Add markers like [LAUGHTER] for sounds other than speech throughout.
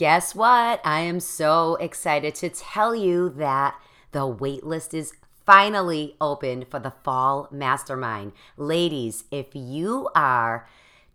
Guess what? I am so excited to tell you that the waitlist is finally open for the fall mastermind. Ladies, if you are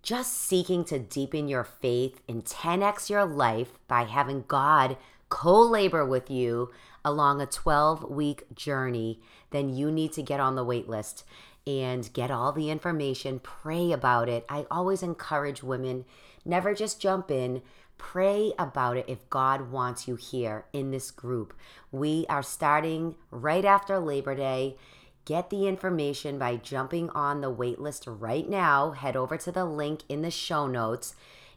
just seeking to deepen your faith and 10x your life by having God co labor with you along a 12 week journey, then you need to get on the waitlist and get all the information, pray about it. I always encourage women never just jump in, Pray about it if God wants you here in this group. We are starting right after Labor Day. Get the information by jumping on the waitlist right now. Head over to the link in the show notes.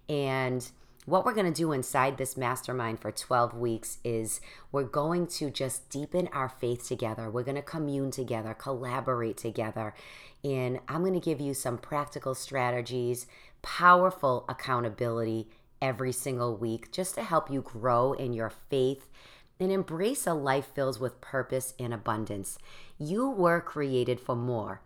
And what we're going to do inside this mastermind for 12 weeks is we're going to just deepen our faith together. We're going to commune together, collaborate together. And I'm going to give you some practical strategies, powerful accountability every single week just to help you grow in your faith and embrace a life filled with purpose and abundance. You were created for more.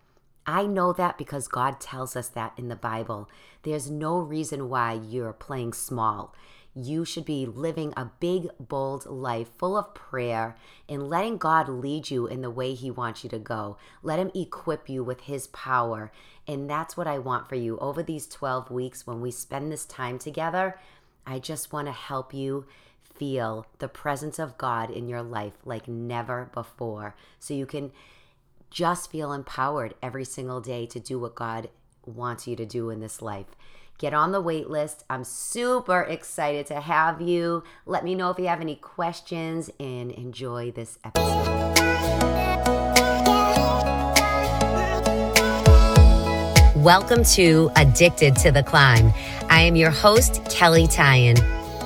I know that because God tells us that in the Bible. There's no reason why you're playing small you should be living a big, bold life full of prayer and letting God lead you in the way He wants you to go. Let Him equip you with His power. And that's what I want for you over these 12 weeks when we spend this time together. I just want to help you feel the presence of God in your life like never before so you can just feel empowered every single day to do what God wants you to do in this life. Get on the wait list. I'm super excited to have you. Let me know if you have any questions and enjoy this episode. Welcome to Addicted to the Climb. I am your host, Kelly Tyan.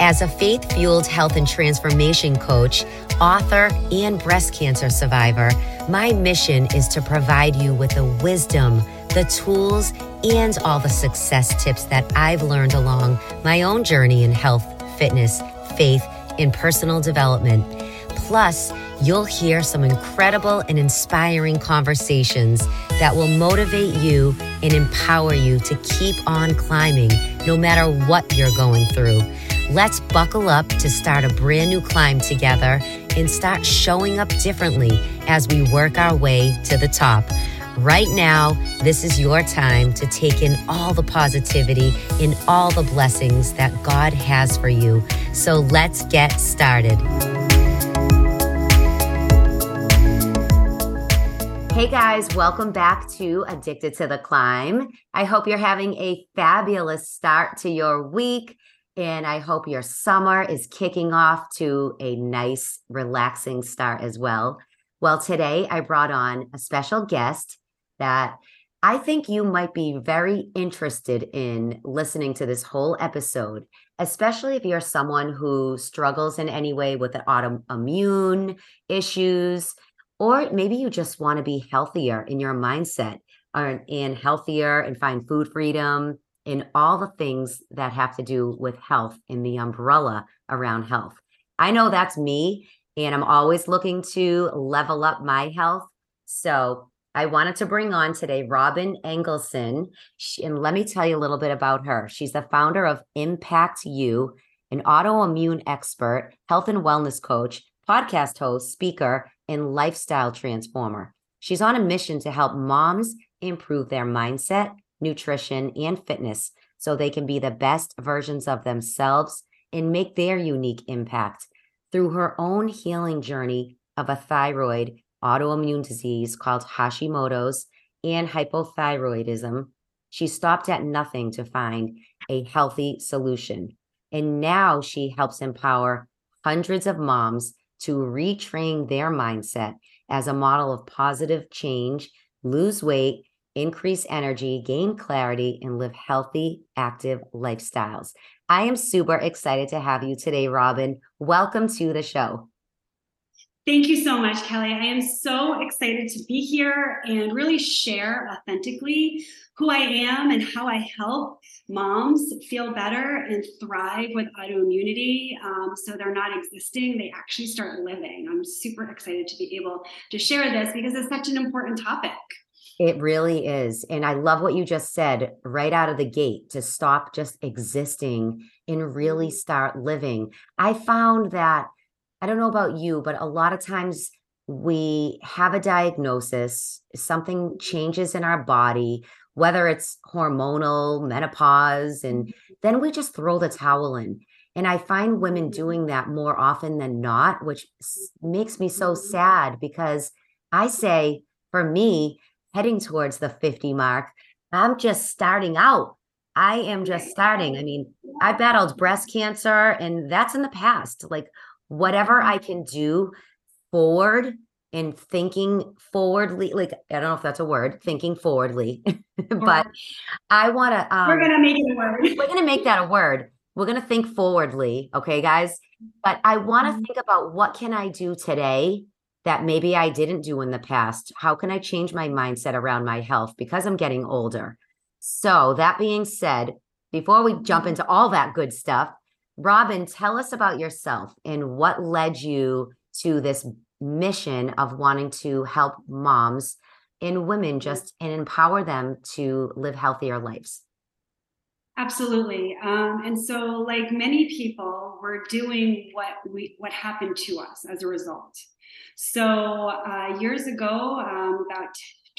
As a faith fueled health and transformation coach, author, and breast cancer survivor, my mission is to provide you with the wisdom, the tools, and all the success tips that I've learned along my own journey in health, fitness, faith, and personal development. Plus, you'll hear some incredible and inspiring conversations that will motivate you and empower you to keep on climbing no matter what you're going through. Let's buckle up to start a brand new climb together and start showing up differently as we work our way to the top. Right now, this is your time to take in all the positivity and all the blessings that God has for you. So let's get started. Hey guys, welcome back to Addicted to the Climb. I hope you're having a fabulous start to your week. And I hope your summer is kicking off to a nice, relaxing start as well. Well, today I brought on a special guest that I think you might be very interested in listening to this whole episode, especially if you're someone who struggles in any way with autoimmune issues, or maybe you just want to be healthier in your mindset or, and healthier and find food freedom in all the things that have to do with health in the umbrella around health. I know that's me, and I'm always looking to level up my health. So I wanted to bring on today Robyn Engelson. She, and let me tell you a little bit about her. She's the founder of Impact You, an autoimmune expert, health and wellness coach, podcast host, speaker, and lifestyle transformer. She's on a mission to help moms improve their mindset, nutrition, and fitness so they can be the best versions of themselves and make their unique impact. Through her own healing journey of a thyroid autoimmune disease called Hashimoto's and hypothyroidism. She stopped at nothing to find a healthy solution. And now she helps empower hundreds of moms to retrain their mindset as a model of positive change, lose weight, increase energy, gain clarity, and live healthy, active lifestyles. I am super excited to have you today, Robyn. Welcome to the show. Thank you so much, Kelly. I am so excited to be here and really share authentically who I am and how I help moms feel better and thrive with autoimmunity. Um, so they're not existing, they actually start living. I'm super excited to be able to share this because it's such an important topic. It really is. And I love what you just said right out of the gate to stop just existing and really Mm-hmm. start living. I found that, I don't know about you, but a lot of times we have a diagnosis, something changes in our body, whether it's hormonal, menopause, and mm-hmm. then we just throw the towel in. And I find women mm-hmm. doing that more often than not, which makes me so mm-hmm. sad because I say, for me, heading towards the 50 mark, I'm just starting out. I am just starting. I mean, I battled breast cancer and that's in the past. Like, whatever I can do forward and thinking forwardly, like, I don't know if that's a word, thinking forwardly, [LAUGHS] but I want to, um, We're gonna make it a word. we're going to make that a word. We're going to think forwardly, okay, guys? But I want to Mhm. think about what can I do today that maybe I didn't do in the past? How can I change my mindset around my health because I'm getting older? So, that being said, before we jump into all that good stuff, Robyn, tell us about yourself and what led you to this mission of wanting to help moms and women just and empower them to live healthier lives. Absolutely. Um, and so, like many people, we're doing what we what happened to us as a result. So uh, years ago, um, about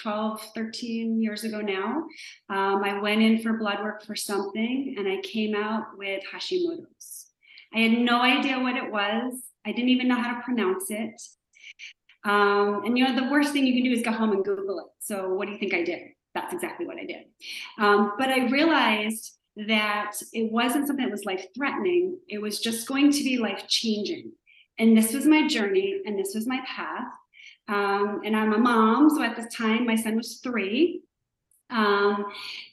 12, 13 years ago now, um, I went in for blood work for something, and I came out with Hashimoto's. I had no idea what it was. I didn't even know how to pronounce it. Um, and you know, the worst thing you can do is go home and Google it. So, what do you think I did? That's exactly what I did. Um, but I realized that it wasn't something that was life threatening, it was just going to be life changing. And this was my journey, and this was my path. Um, and I'm a mom. So, at this time, my son was three. Um,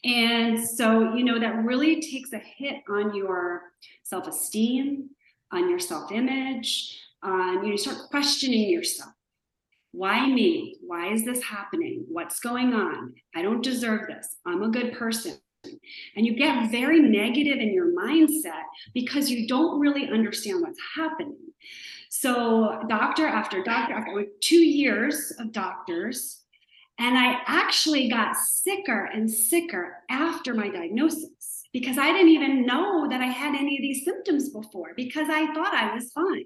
and so, you know, that really takes a hit on your self esteem, on your self image, on you, know, you start questioning yourself. Why me? Why is this happening? What's going on? I don't deserve this. I'm a good person. And you get very negative in your mindset because you don't really understand what's happening. So, doctor after doctor after two years of doctors, and I actually got sicker and sicker after my diagnosis because I didn't even know that I had any of these symptoms before because I thought I was fine.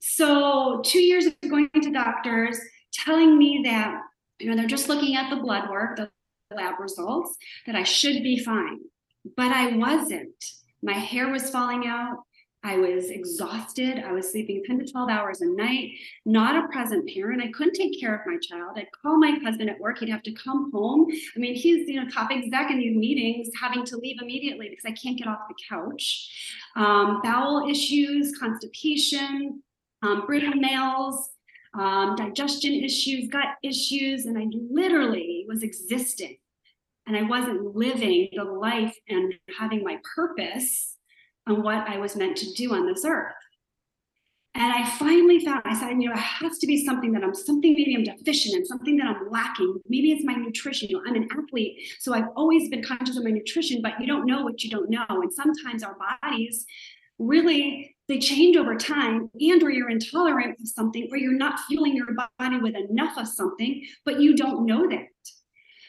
So, two years of going to doctors telling me that, you know, they're just looking at the blood work, the lab results, that I should be fine. But I wasn't. My hair was falling out. I was exhausted. I was sleeping 10 to 12 hours a night, not a present parent. I couldn't take care of my child. I'd call my husband at work. He'd have to come home. I mean, he's, you know, top exec in these meetings, having to leave immediately because I can't get off the couch. Um, bowel issues, constipation, um, brittle nails, um, digestion issues, gut issues, and I literally was existing. And I wasn't living the life and having my purpose on what I was meant to do on this earth. And I finally found, I said, you know, it has to be something that I'm, something maybe I'm deficient in, something that I'm lacking. Maybe it's my nutrition. You know, I'm an athlete, so I've always been conscious of my nutrition, but you don't know what you don't know. And sometimes our bodies really they change over time and or you're intolerant of something or you're not fueling your body with enough of something but you don't know that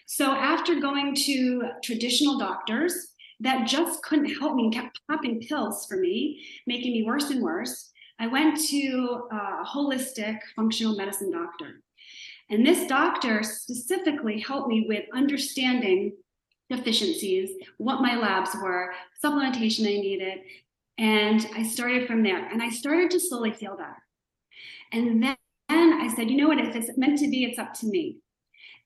so after going to traditional doctors that just couldn't help me and kept popping pills for me making me worse and worse. I went to a holistic functional medicine doctor. And this doctor specifically helped me with understanding deficiencies what my labs were supplementation i needed and I started from there. And I started to slowly feel better. And then I said, you know what, if it's meant to be, it's up to me.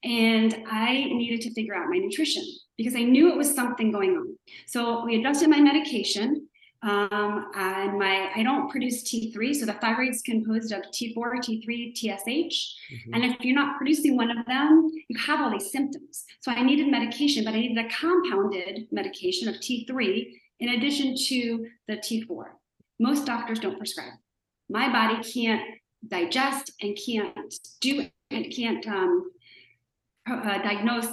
And I needed to figure out my nutrition because I knew it was something going on. So we adjusted my medication. Um, and my I don't produce T3, so the thyroid is composed of T4, T3, TSH. Mm-hmm. And if you're not producing one of them, you have all these symptoms. So I needed medication, but I needed a compounded medication of T3 in addition to the T4. Most doctors don't prescribe. My body can't digest and can't do and can't um, uh, diagnose,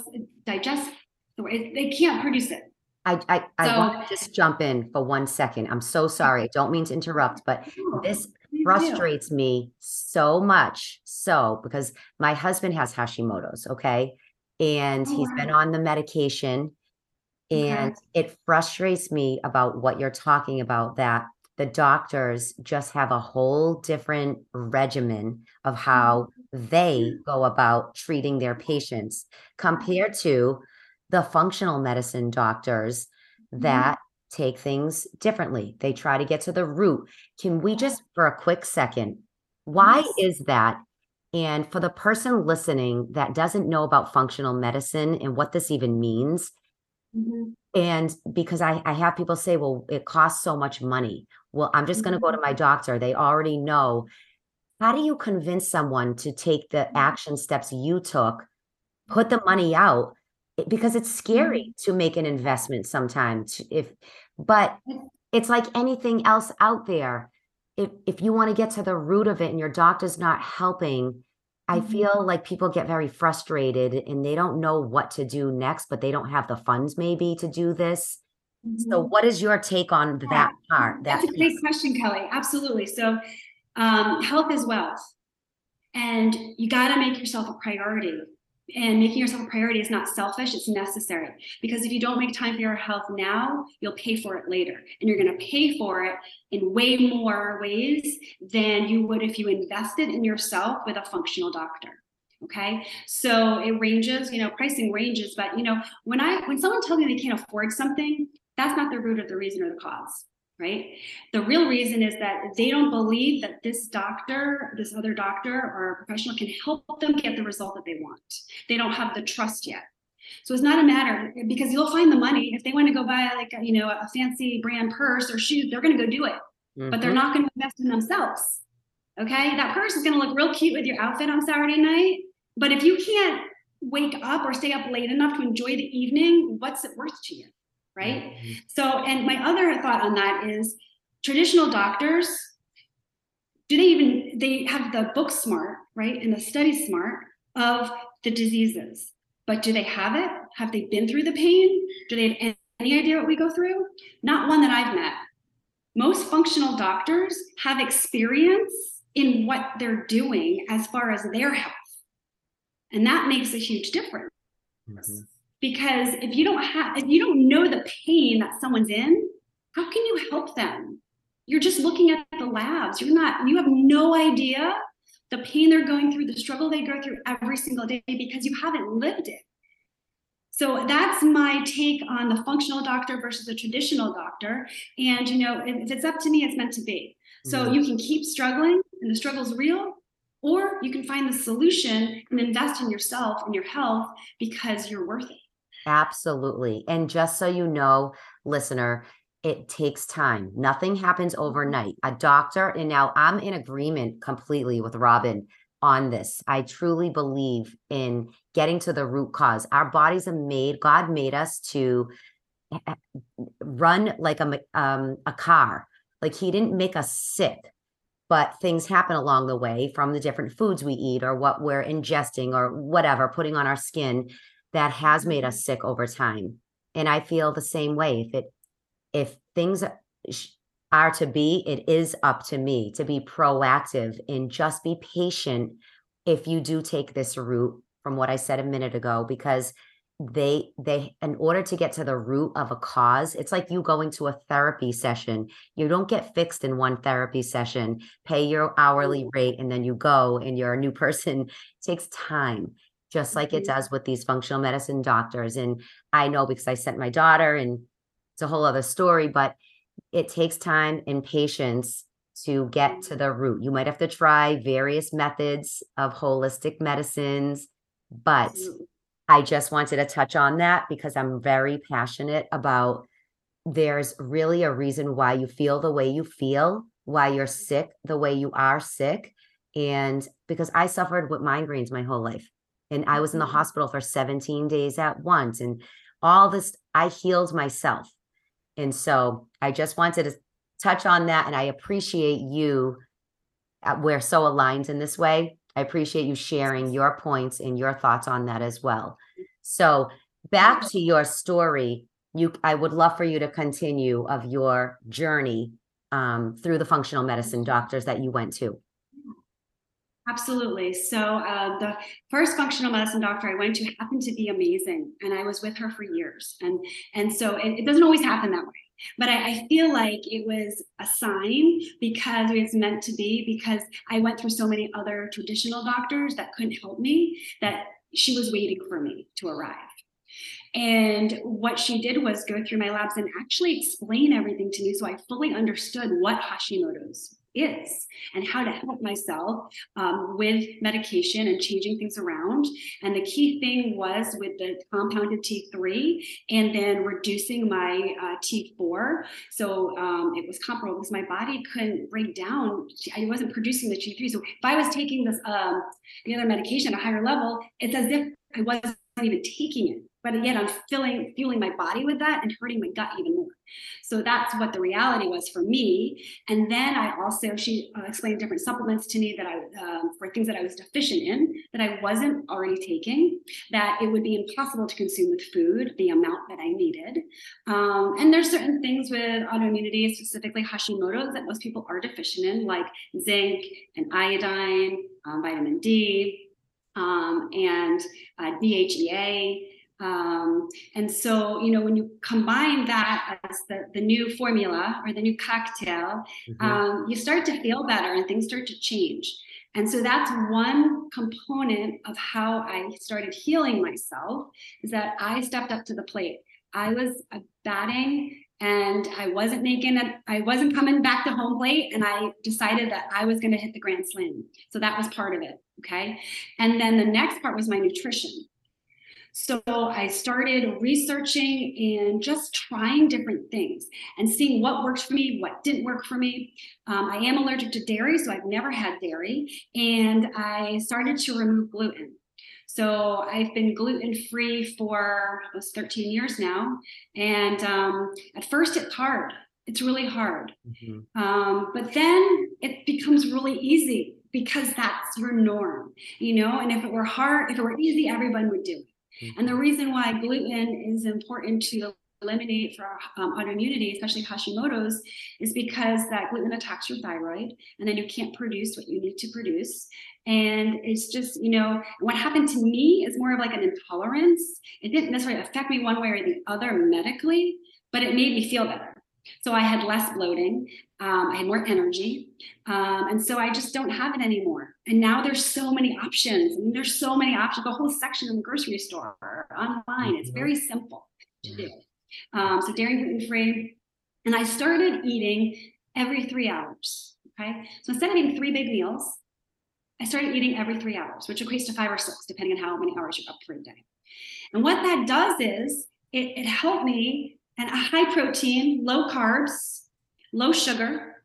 digest. They can't produce it. I I, I want to just jump in for one second. I'm so sorry. I don't mean to interrupt, but this frustrates me so much. So because my husband has Hashimoto's, okay, and Oh, he's been on the medication. Okay. And it frustrates me about what you're talking about that the doctors just have a whole different regimen of how mm-hmm. they go about treating their patients compared to the functional medicine doctors Mhm. that take things differently. They try to get to the root. Can we just, for a quick second, why Yes. is that? And for the person listening that doesn't know about functional medicine and what this even means, Mhm. and because I, I have people say, well, it costs so much money. Well, I'm just going to go to Mhm. my doctor. They already know. How do you convince someone to take the action steps you took, put the money out? Because it's scary Mhm. to make an investment sometimes. If, but it's like anything else out there. If if you want to get to the root of it and your doctor's not helping, I Mhm. feel like people get very frustrated and they don't know what to do next, but they don't have the funds maybe to do this. So Mhm. what is your take on Yeah, that part, that's that a great question, Kelly. Absolutely. So, um, health is wealth, and you got to make yourself a priority. And making yourself a priority is not selfish, it's necessary. Because if you don't make time for your health now, you'll pay for it later. And you're going to pay for it in way more ways than you would if you invested in yourself with a functional doctor. Okay. So it ranges, you know, pricing ranges, but you know, when I when someone tells me they can't afford something, that's not the root of the reason or the cause right? The real reason is that they don't believe that this doctor, this other doctor or professional can help them get the result that they want. They don't have the trust yet. So it's not a matter because you'll find the money if they want to go buy like a, you know a fancy brand purse or shoes, they're going to go do it, mm-hmm. but they're not going to invest in themselves. Okay, that purse is going to look real cute with your outfit on Saturday night, but if you can't wake up or stay up late enough to enjoy the evening, what's it worth to you? Right? Mm-hmm. So, and my other thought on that is traditional doctors, do they even, they have the book smart, right? And the study smart of the diseases, but do they have it? Have they been through the pain? Do they have any idea what we go through? Not one that I've met. Most functional doctors have experience in what they're doing as far as their health. And that makes a huge difference. Mm-hmm because if you don't have if you don't know the pain that someone's in how can you help them? You're just looking at the labs. You're not you have no idea the pain they're going through the struggle they go through every single day because you haven't lived it. So that's my take on the functional doctor versus the traditional doctor. And you know if, it's up to me it's meant to be. So mm-hmm. you can keep struggling and the struggle's real or you can find the solution and invest in yourself and your health because you're worth it Absolutely. And just so you know, listener, it takes time. Nothing happens mm-hmm. overnight. A doctor, and now I'm in agreement completely with Robyn on this. I truly believe in getting to the root cause. Our bodies are made, God made us to eh, eh, run like a, um, a car. Like he didn't make us sick, but things happen along the way from the different foods we eat or what we're ingesting or whatever, putting on our skin that has made us sick over time. And I feel the same way. If it, if things are to be, it is up to me to be proactive and just be patient if you do take this route from what I said a minute ago, because they they in order to get to the root of a cause it's like you going to a therapy session you don't get fixed in one therapy session pay your hourly mm. rate and then you go and you're a new [LAUGHS] person it takes time just like it mm-hmm. does with these functional medicine doctors. And I know because I sent my daughter, and it's a whole other story, but it takes time and patience to get to the root. You might have to try various methods of holistic medicines, but I just wanted to touch on that because I'm very passionate about there's really a reason why you feel the way you feel, why you're sick the way you are sick. And because I suffered with migraines my whole life and I was in the hospital for 17 days at once and all this I healed myself. And so I just wanted to touch on that and I appreciate you uh, we're so aligned in this way. I appreciate you sharing your points and your thoughts on that as well. So back to your story, you I would love for you to continue of your journey um, through the functional medicine doctors that you went to. Absolutely. So uh, the first functional medicine doctor I went to happened to be amazing, and I was with her for years. And and so it, it doesn't always happen that way. But I, I, feel like it was a sign because it was meant to be. Because I went through so many other traditional doctors that couldn't help me. That she was waiting for me to arrive. And what she did was go through my labs and actually explain everything to me so I fully understood what Hashimoto's is and how to help myself um, with medication and changing things around. And the key thing was with the compounded T3 and then reducing my uh, T4. So um, it was comparable because my body couldn't break down. I wasn't producing the T3. So if I was taking this um, the other medication at a higher level, it's as if I wasn't even taking it but yet I'm filling fueling my body with that and hurting my gut even more. So that's what the reality was for me. And then I also she uh, explained different supplements to me that I um, for things that I was deficient in that I wasn't already taking that it would be impossible to consume with food the amount that I needed. Um, and there's certain things with autoimmunity, specifically Hashimoto's, that most people are deficient in, like zinc and iodine, um, vitamin D, um, and uh, DHEA. Um, and so, you know, when you combine that as the, the new formula or the new cocktail, mm-hmm. um, you start to feel better and things start to change. And so that's one component of how I started healing myself is that I stepped up to the plate. I was batting and I wasn't making it, I wasn't coming back to home plate. And I decided that I was going to hit the grand slam. So that was part of it. Okay. And then the next part was my nutrition. So I started researching and just trying different things and seeing what works for me, what didn't work for me. Um, I am allergic to dairy, so I've never had dairy. And I started to remove gluten. So I've been gluten free for almost 13 years now. And um, at first, it's hard. It's really hard. Mm-hmm. Um, but then it becomes really easy because that's your norm, you know? And if it were hard, if it were easy, everyone would do it. And the mm-hmm. reason why gluten is important to eliminate for um, autoimmunity, especially Hashimoto's, is because that gluten attacks your thyroid and then you can't produce what you need to produce. And it's just, you know, what happened to me is more of like an intolerance. It didn't necessarily affect me one way or the other medically, but it made me feel better. So I had less bloating, um, I had more energy, um, and so I just don't have it anymore. And now there's so many options. I mean, there's so many options. The whole section in the grocery store, online. It's very simple to do. Um, so dairy gluten free, and I started eating every three hours. Okay, so instead of eating three big meals, I started eating every three hours, which equates to five or six, depending on how many hours you're up for a day. And what that does is it, it helped me and a high protein, low carbs, low sugar.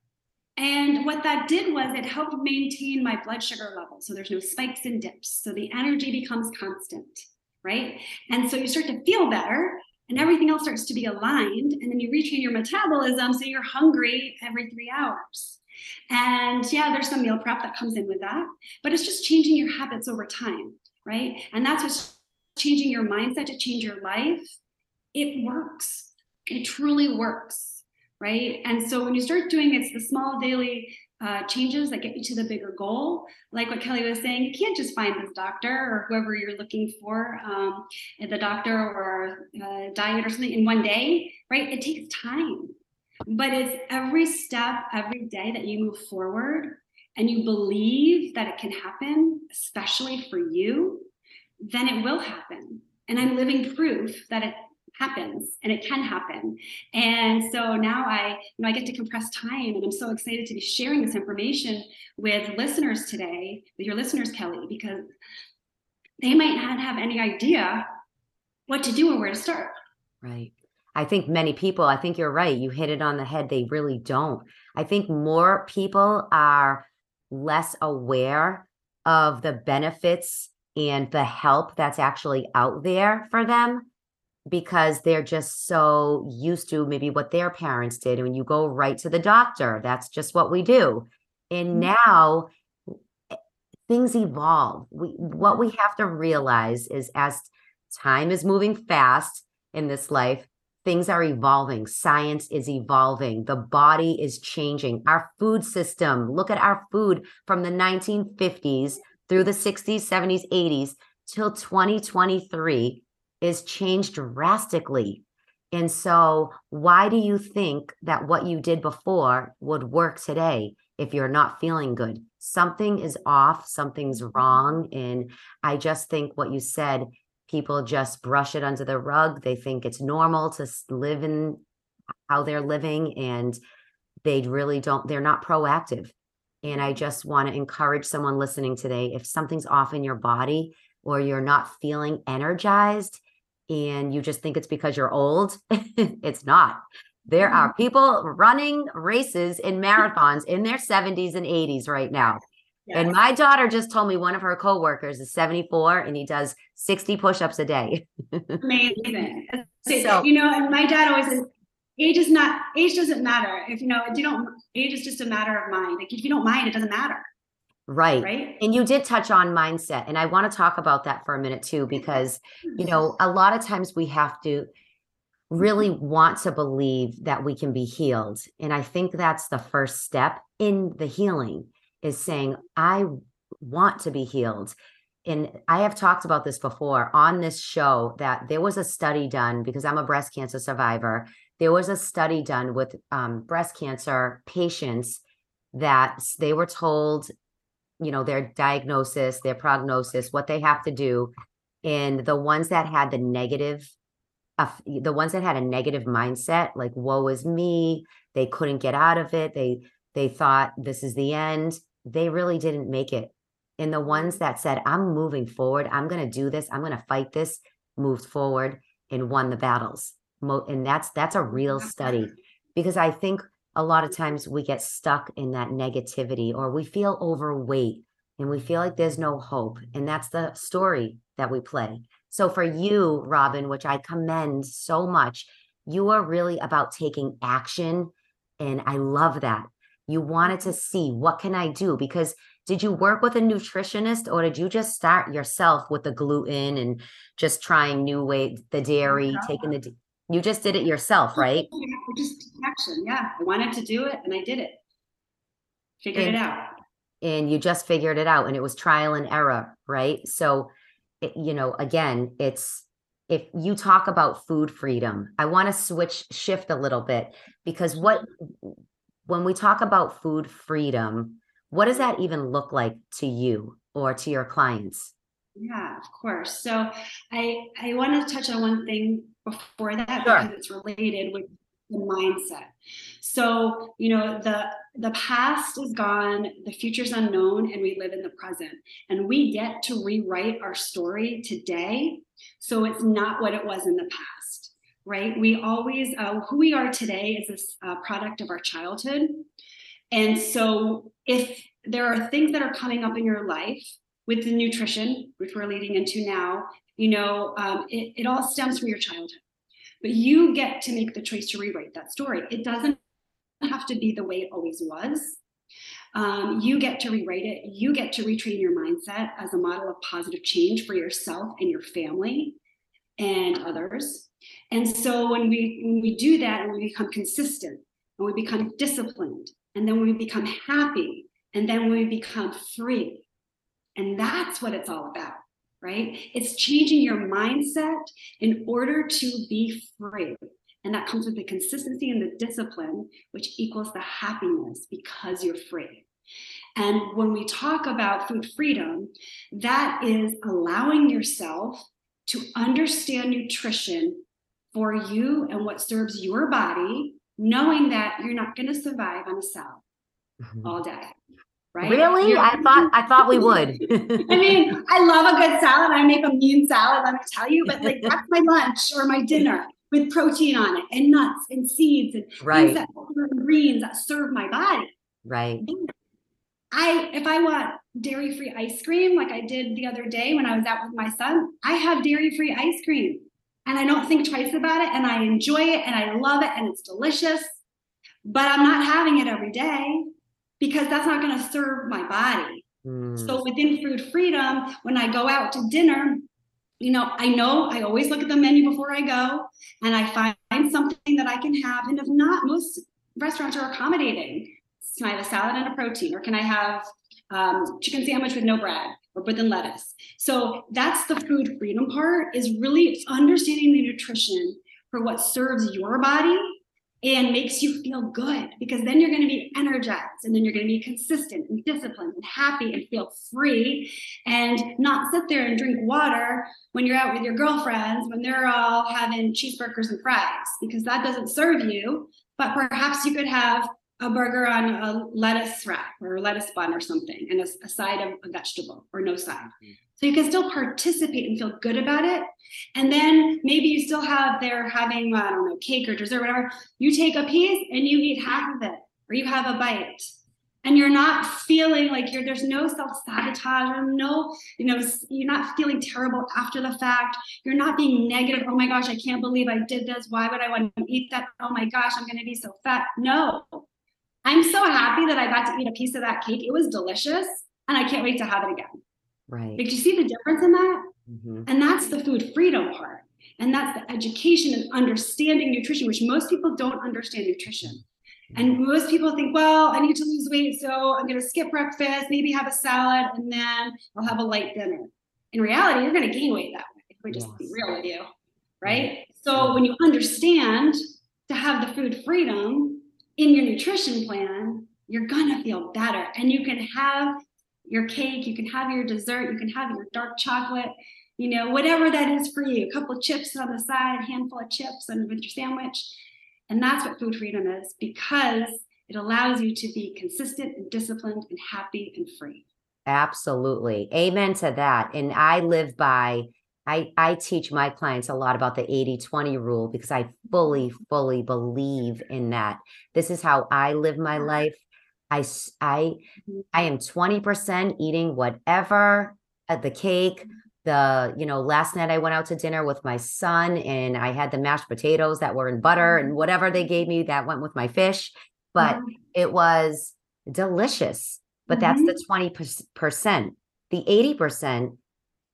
And what that did was it helped maintain my blood sugar level. So there's no spikes and dips. So the energy becomes constant, right? And so you start to feel better and everything else starts to be aligned. And then you retrain your metabolism. So you're hungry every three hours. And yeah, there's some meal prep that comes in with that, but it's just changing your habits over time, right? And that's what's changing your mindset to change your life. It works it truly works, right? And so when you start doing it's the small daily uh, changes that get you to the bigger goal. Like what Kelly was saying, you can't just find this doctor or whoever you're looking for, um, the doctor or uh, diet or something in one day, right? It takes time. But it's every step, every day that you move forward and you believe that it can happen, especially for you, then it will happen. And I'm living proof that it happens and it can happen. And so now I, you know, I get to compress time and I'm so excited to be sharing this information with listeners today, with your listeners, Kelly, because they might not have any idea what to do or where to start. Right. I think many people, I think you're right. You hit it on the head. They really don't. I think more people are less aware of the benefits and the help that's actually out there for them because they're just so used to maybe what their parents did. And when you go right to the doctor, that's just what we do. And mm-hmm. now eh, things evolve. We what we have to realize is as time is moving fast in this life, things are evolving. Science is evolving. The body is changing. Our food system, look at our food from the 1950s through the 60s, 70s, 80s till 2023 is changed drastically. And so, why do you think that what you did before would work today if you're not feeling good? Something is off, something's mm-hmm. wrong. And I just think what you said, people just brush it under the rug. They think it's normal to live in how they're living, and they really don't, they're not proactive. And I just want to encourage someone listening today if something's off in your body or you're not feeling energized, and you just think it's because you're old, [LAUGHS] it's not. There are mm-hmm. people running races in marathons in their 70s and 80s right now. Yes. And my daughter just told me one of her coworkers is 74 and he does 60 push-ups a day. Amazing. [LAUGHS] So, you know, and my dad always says, age is not age doesn't matter. If you know, if you don't age is just a matter of mind. Like if you don't mind, it doesn't matter. Right. Right. And you did touch on mindset. And I want to talk about that for a minute too, because, you know, a lot of times we have to really want to believe that we can be healed. And I think that's the first step in the healing is saying, I want to be healed. And I have talked about this before on this show that there was a study done because I'm a breast cancer survivor. There was a study done with um, breast cancer patients that they were told you know their diagnosis their prognosis what they have to do and the ones that had the negative uh, the ones that had a negative mindset like woe is me they couldn't get out of it they they thought this is the end they really didn't make it and the ones that said i'm moving forward i'm going to do this i'm going to fight this moved forward and won the battles and that's that's a real study because i think a lot of times we get stuck in that negativity or we feel overweight and we feel like there's no hope. And that's the story that we play. So for you, Robyn, which I commend so much, you are really about taking action. And I love that. You wanted to see what can I do? Because did you work with a nutritionist or did you just start yourself with the gluten and just trying new way the dairy, taking the you just did it yourself, oh, right? Just action. Yeah. I wanted to do it and I did it. Figured and, it out. And you just figured it out and it was trial and error, right? So, it, you know, again, it's if you talk about food freedom, I want to switch shift a little bit because what when we talk about food freedom, what does that even look like to you or to your clients? Yeah, of course. So I I want to touch on one thing before that sure. because it's related with the mindset. So, you know, the the past is gone, the future's unknown, and we live in the present. And we get to rewrite our story today. So it's not what it was in the past, right? We always, uh, who we are today is a uh, product of our childhood. And so if there are things that are coming up in your life with the nutrition, which we're leading into now, you know, um, it, it all stems from your childhood. But you get to make the choice to rewrite that story. It doesn't have to be the way it always was. Um, you get to rewrite it. You get to retrain your mindset as a model of positive change for yourself and your family and others. And so when we when we do that and we become consistent and we become disciplined and then we become happy and then we become free. And that's what it's all about right? It's changing your mindset in order to be free. And that comes with the consistency and the discipline, which equals the happiness because you're free. And when we talk about food freedom, that is allowing yourself to understand nutrition for you and what serves your body, knowing that you're not going to survive on a salad mm-hmm. all day right? Really? You're, I thought I thought we would. [LAUGHS] I mean, I love a good salad. I make a mean salad, let me tell you, but like that's my lunch or my dinner with protein on it and nuts and seeds and right. that, greens that serve my body. Right. I if I want dairy-free ice cream like I did the other day when I was out with my son, I have dairy-free ice cream. And I don't think twice about it and I enjoy it and I love it and it's delicious. But I'm not having it every day because that's not going to serve my body. Mm. So within food freedom, when I go out to dinner, you know, I know I always look at the menu before I go and I find something that I can have. And if not, most restaurants are accommodating. Can I have a salad and a protein, or can I have um, chicken sandwich with no bread or with lettuce? So that's the food freedom part is really understanding the nutrition for what serves your body and makes you feel good because then you're going to be energized and then you're going to be consistent and disciplined and happy and feel free and not sit there and drink water when you're out with your girlfriends when they're all having cheeseburgers and fries because that doesn't serve you but perhaps you could have a burger on a lettuce wrap or a lettuce bun or something and a, a side of a vegetable or no side. Mm-hmm. so you can still participate and feel good about it. And then maybe you still have they're having i don't know cake or dessert or whatever. You take a piece and you eat half of it or you have a bite. And you're not feeling like you're there's no self-sabotage or no you know you're not feeling terrible after the fact. You're not being negative. Oh my gosh i can't believe i did this. Why would i want to eat that? Oh my gosh i'm going to be so fat. No i'm so happy that i got to eat a piece of that cake it was delicious and i can't wait to have it again right Did you see the difference in that mm-hmm. and that's the food freedom part and that's the education and understanding nutrition which most people don't understand nutrition and most people think, well, I need to lose weight, so I'm going to skip breakfast, maybe have a salad, and then I'll have a light dinner. In reality, you're going to gain weight that way. If we just yes. be real with you, right? So when you understand to have the food freedom in your nutrition plan, you're gonna feel better, and you can have your cake, you can have your dessert, you can have your dark chocolate, you know, whatever that is for you. A couple of chips on the side, a handful of chips, and with your sandwich and that's what food freedom is because it allows you to be consistent and disciplined and happy and free. Absolutely. Amen to that. And I live by I, I teach my clients a lot about the 80 20 rule because I fully, fully believe in that. This is how I live my life. I, I, mm-hmm. I am 20% eating whatever at uh, the cake, the you know last night i went out to dinner with my son and i had the mashed potatoes that were in butter and mm-hmm. whatever they gave me that went with my fish but mm-hmm. it was delicious but mm-hmm. that's the 20% the 80%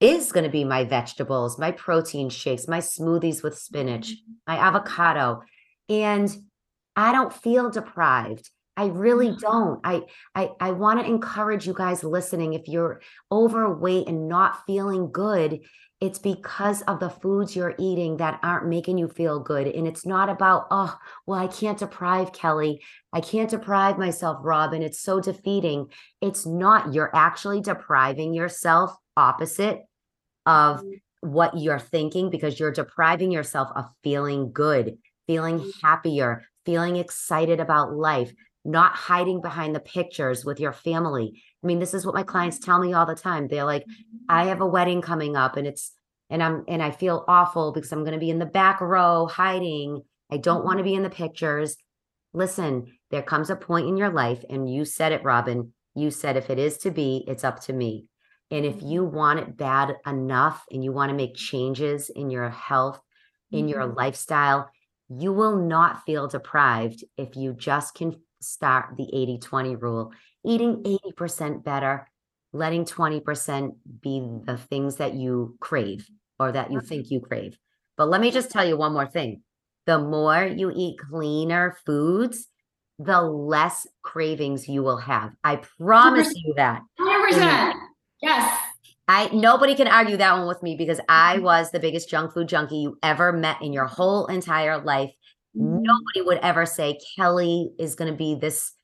is going to be my vegetables my protein shakes my smoothies with spinach mm-hmm. my avocado and i don't feel deprived I really don't. I I I want to encourage you guys listening if you're overweight and not feeling good, it's because of the foods you're eating that aren't making you feel good and it's not about oh, well I can't deprive Kelly. I can't deprive myself Robyn. It's so defeating. It's not you're actually depriving yourself opposite of mm-hmm. what you're thinking because you're depriving yourself of feeling good, feeling mm-hmm. happier, feeling excited about life, not hiding behind the pictures with your family. I mean, this is what my clients tell me all the time. They're like, I have a wedding coming up and it's, and I'm, and I feel awful because I'm going to be in the back row hiding. I don't want to be in the pictures. Listen, there comes a point in your life, and you said it, Robyn. You said, if it is to be, it's up to me. And if you want it bad enough and you want to make changes in your health, in your mm-hmm. lifestyle, you will not feel deprived if you just can start the 80 20 rule, eating 80% better, letting 20% be the things that you crave or that you think you crave. But let me just tell you one more thing the more you eat cleaner foods, the less cravings you will have. I promise 100. you that. 100%. Yes. I nobody can argue that one with me because I mm-hmm. was the biggest junk food junkie you ever met in your whole entire life. Mm-hmm. nobody would ever say Kelly is going to be this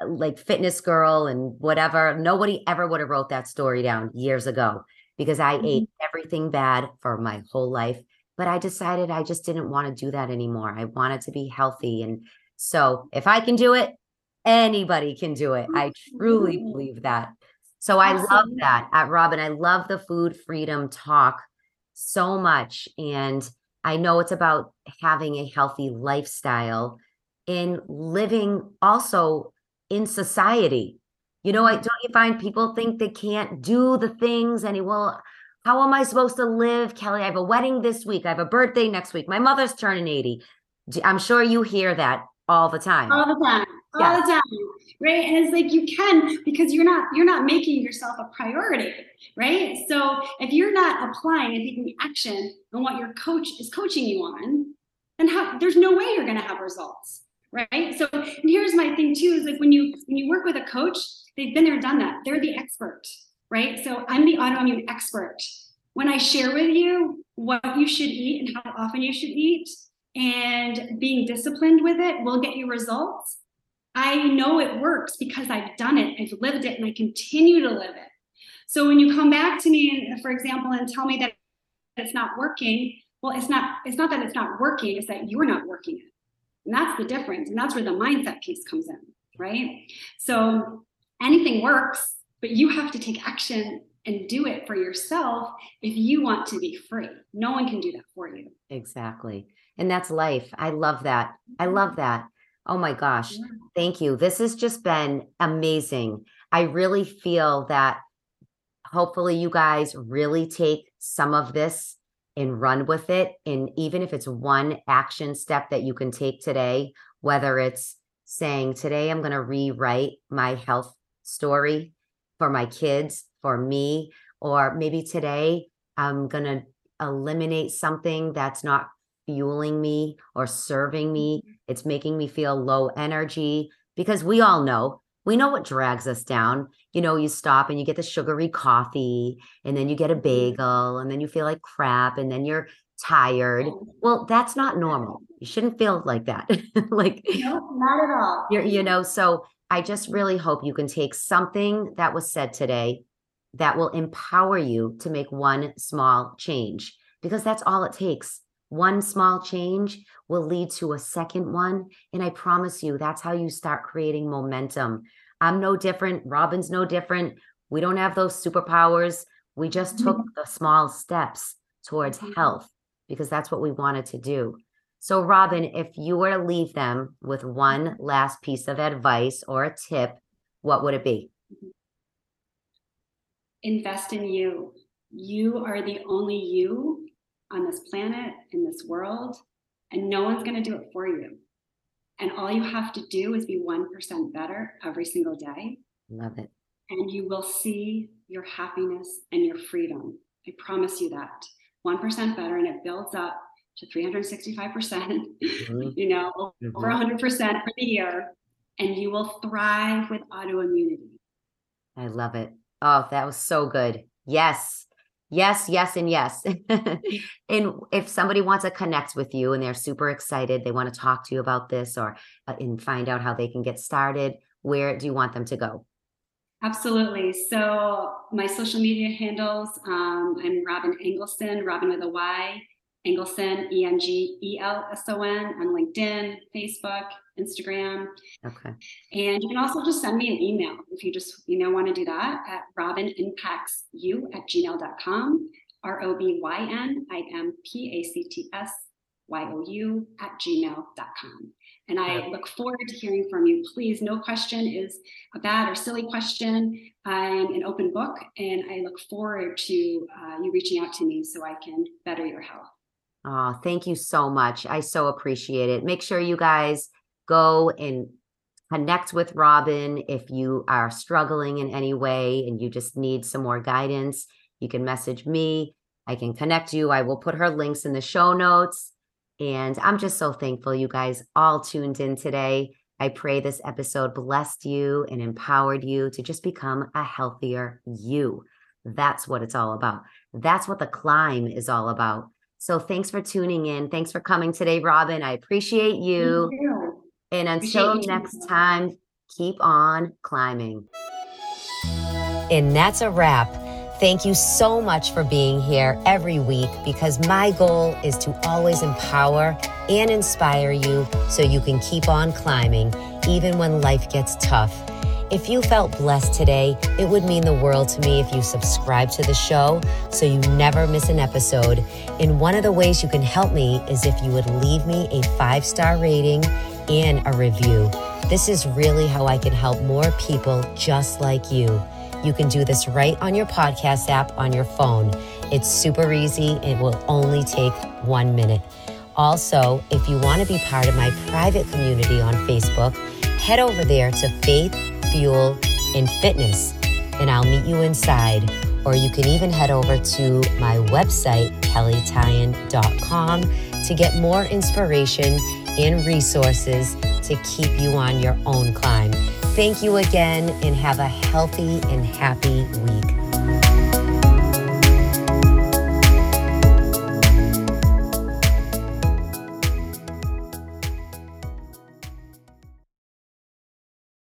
like fitness girl and whatever. Nobody ever would have wrote that story down years ago because I mm-hmm. ate everything bad for my whole life. But I decided I just didn't want to do that anymore. I wanted to be healthy. And so if I can do it, anybody can do it. I truly believe that. So I love that at Robyn. I love the food freedom talk so much. And I know it's about having a healthy lifestyle and living also in society. You know, I mm-hmm. don't you find people think they can't do the things and well, how am I supposed to live, Kelly? I have a wedding this week. I have a birthday next week. My mother's turning 80. I'm sure you hear that all the time. All the time. All the time. Right. And it's like you can because you're not you're not making yourself a priority. Right. So if you're not applying and taking action on what your coach is coaching you on, then how, there's no way you're going to have results right so and here's my thing too is like when you when you work with a coach they've been there done that they're the expert right so i'm the autoimmune expert when i share with you what you should eat and how often you should eat and being disciplined with it will get you results i know it works because i've done it i've lived it and i continue to live it. So when you come back to me for example and tell me that it's not working well it's not it's not that it's not working it's that you're not working it. And that's the difference and that's where the mindset piece comes in right? So anything works but you have to take action and do it for yourself if you want to be free. No one can do that for you. Exactly. And that's life. I love that. I love that oh my gosh. Thank you. This has just been amazing. I really feel that hopefully you guys really take some of this and run with it. And even if it's one action step that you can take today, whether it's saying, Today I'm going to rewrite my health story for my kids, for me, or maybe today I'm going to eliminate something that's not fueling me or serving me. Mm-hmm. It's making me feel low energy because we all know we know what drags us down. You know, you stop and you get the sugary coffee, and then you get a mm-hmm. bagel, and then you feel like crap, and then you're tired. Well, that's not normal. You shouldn't feel like that. [LAUGHS] like, no, not at all. You're, you know, so I just really hope you can take something that was said today that will empower you to make one small change because that's all it takes. One small change will lead to a second one. And I promise you, that's how you start creating momentum. I'm no different. Robyn's no different. We don't have those superpowers. We just took mm-hmm. the small steps towards mm-hmm. health because that's what we wanted to do. So, Robyn, if you were to leave them with one last piece of advice or a tip, what would it be? Invest in you. You are the only you on this planet, in this world, and no one's going to do it for you. And all you have to do is be 1% better every single day. Love it. And you will see your happiness and your freedom. I promise you that. 1% better, and it builds up to 365%, percent mm-hmm. [LAUGHS] you know, mm-hmm. over 100% for the year. And you will thrive with autoimmunity. I love it. Oh, that was so good. Yes. Yes, yes, and yes. [LAUGHS] and if somebody wants to connect with you and they're super excited, they want to talk to you about this or uh, and find out how they can get started, where do you want them to go? Absolutely. So my social media handles, um, I'm Robyn Engelson, Robyn with a Y, Engelson, E N G E L S O N on LinkedIn, Facebook, Instagram. Okay. And you can also just send me an email if you just, you know, want to do that at robynimpactsyou at gmail.com, R O B Y N I M P A C T S Y O U at gmail.com. And I look forward to hearing from you. Please, no question is a bad or silly question. I'm an open book, and I look forward to uh, you reaching out to me so I can better your health. Oh, thank you so much. I so appreciate it. Make sure you guys go and connect with Robyn if you are struggling in any way and you just need some more guidance. You can message me. I can connect you. I will put her links in the show notes. And I'm just so thankful you guys all tuned in today. I pray this episode blessed you and empowered you to just become a healthier you. That's what it's all about. That's what the climb is all about. So thanks for tuning in. Thanks for coming today, Robyn. I appreciate you. you. And until next time, keep on climbing. And that's a wrap. Thank you so much for being here every week because my goal is to always empower and inspire you so you can keep on climbing even when life gets tough. If you felt blessed today, it would mean the world to me if you subscribe to the show so you never miss an episode. And one of the ways you can help me is if you would leave me a five star rating and a review. This is really how I can help more people just like you. You can do this right on your podcast app on your phone. It's super easy. It will only take one minute. Also, if you want to be part of my private community on Facebook, head over there to Faith, Fuel, and Fitness, and I'll meet you inside. Or you can even head over to my website, kellytyan.com to get more inspiration and resources to keep you on your own climb. Thank you again and have a healthy and happy week.